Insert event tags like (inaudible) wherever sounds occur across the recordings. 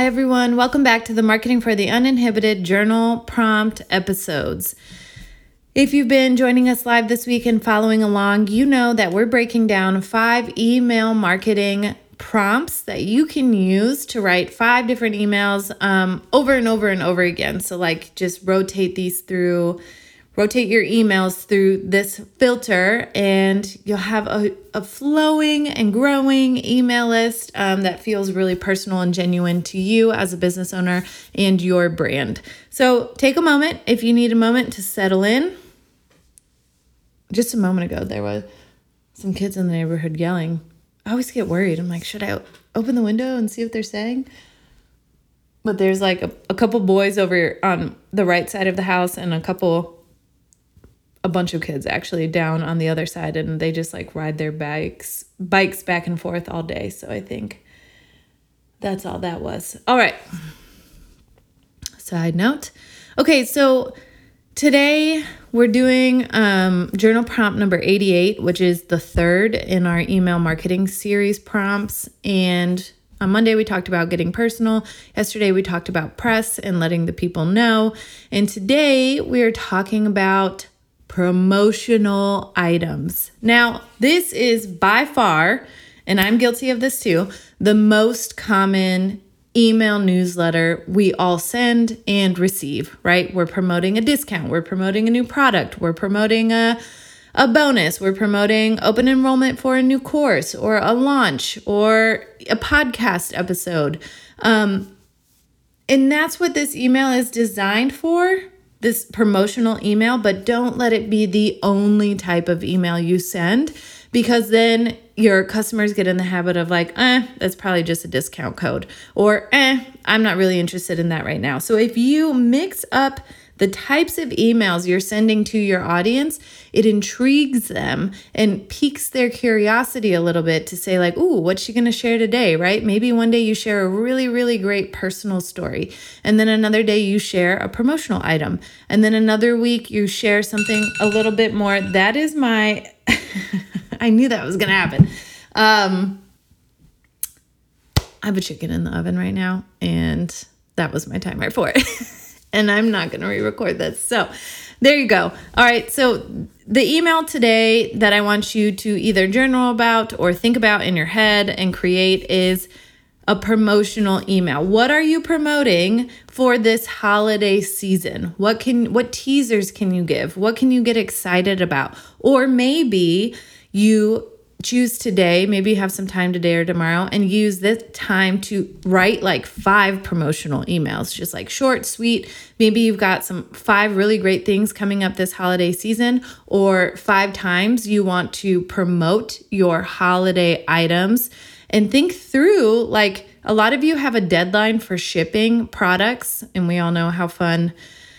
Hi, everyone. Welcome back to the Marketing for the Uninhibited Journal Prompt episodes. If you've been joining us live this week and following along, you know that we're breaking down five email marketing prompts that you can use to write five different emails um, over and over and over again. So, like, just rotate these through rotate your emails through this filter and you'll have a, a flowing and growing email list um, that feels really personal and genuine to you as a business owner and your brand. So take a moment if you need a moment to settle in. Just a moment ago, there was some kids in the neighborhood yelling. I always get worried. I'm like, should I open the window and see what they're saying? But there's like a, a couple boys over on the right side of the house and a couple bunch of kids actually down on the other side and they just like ride their bikes bikes back and forth all day. So i think that's all that was. All right. Side note. Okay so today we're doing um, journal prompt number 88 which is the third in our email marketing series prompts. And on Monday, we talked about getting personal. Yesterday, we talked about press and letting the people know. And today, we are talking about promotional items. Now, this is by far, and I'm guilty of this too, the most common email newsletter we all send and receive, right? We're promoting a discount, we're promoting a new product, we're promoting a a bonus, we're promoting open enrollment for a new course or a launch or a podcast episode. Um, and that's what this email is designed for this promotional email, but don't let it be the only type of email you send because then your customers get in the habit of like, eh, that's probably just a discount code, or eh, I'm not really interested in that right now. So if you mix up the types of emails you're sending to your audience, it intrigues them and piques their curiosity a little bit to say, like, ooh, what's she gonna share today, right? Maybe one day you share a really, really great personal story, and then another day you share a promotional item, and then another week you share something a little bit more. That is my, (laughs) I knew that was gonna happen. Um, I have a chicken in the oven right now, and that was my timer for it. (laughs) and I'm not going to re record this. So there you go. All right. So the email today that I want you to either journal about or think about in your head and create is a promotional email. What are you promoting for this holiday season? What can what teasers can you give? What can you get excited about? Or maybe you choose today, maybe have some time today or tomorrow, and use this time to write like five promotional emails, just like short, sweet. Maybe you've got some five really great things coming up this holiday season, or five times you want to promote your holiday items. And think through like a lot of you have a deadline for shipping products, and we all know how fun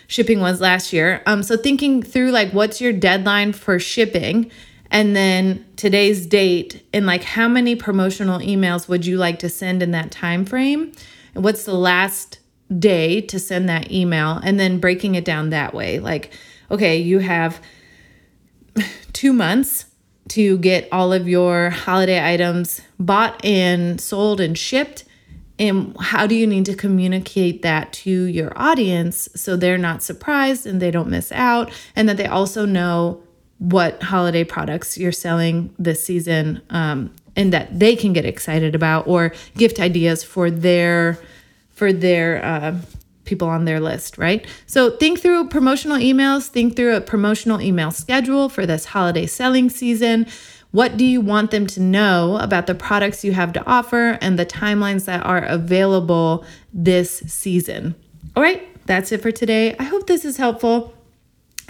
shipping was last year. Um, so thinking through like what's your deadline for shipping and then today's date and like how many promotional emails would you like to send in that time frame and what's the last day to send that email? And then breaking it down that way like okay you have (laughs) 2 months to get all of your holiday items bought and sold and shipped. And how do you need to communicate that to your audience so they're not surprised and they don't miss out? And that they also know what holiday products you're selling this season um, and that they can get excited about or gift ideas for their for their uh, people on their list right? So think through promotional emails think through a promotional email schedule for this holiday selling season. What do you want them to know about the products you have to offer and the timelines that are available this season? All right that's it for today. I hope this is helpful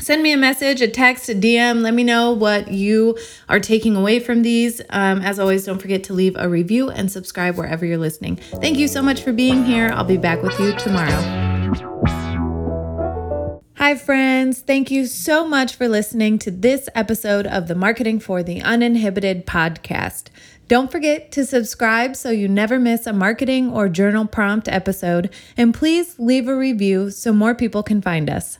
send me a message, a text, a DM. Let me know what you are taking away from these. Um, as always, don't forget to leave a review and subscribe wherever you're listening. Thank you so much for being here. I'll be back with you tomorrow. Hi, friends. Thank you so much for listening to this episode of the Marketing for the Uninhibited podcast. Don't forget to subscribe so you never miss a marketing or journal prompt episode, and please leave a review so more people can find us.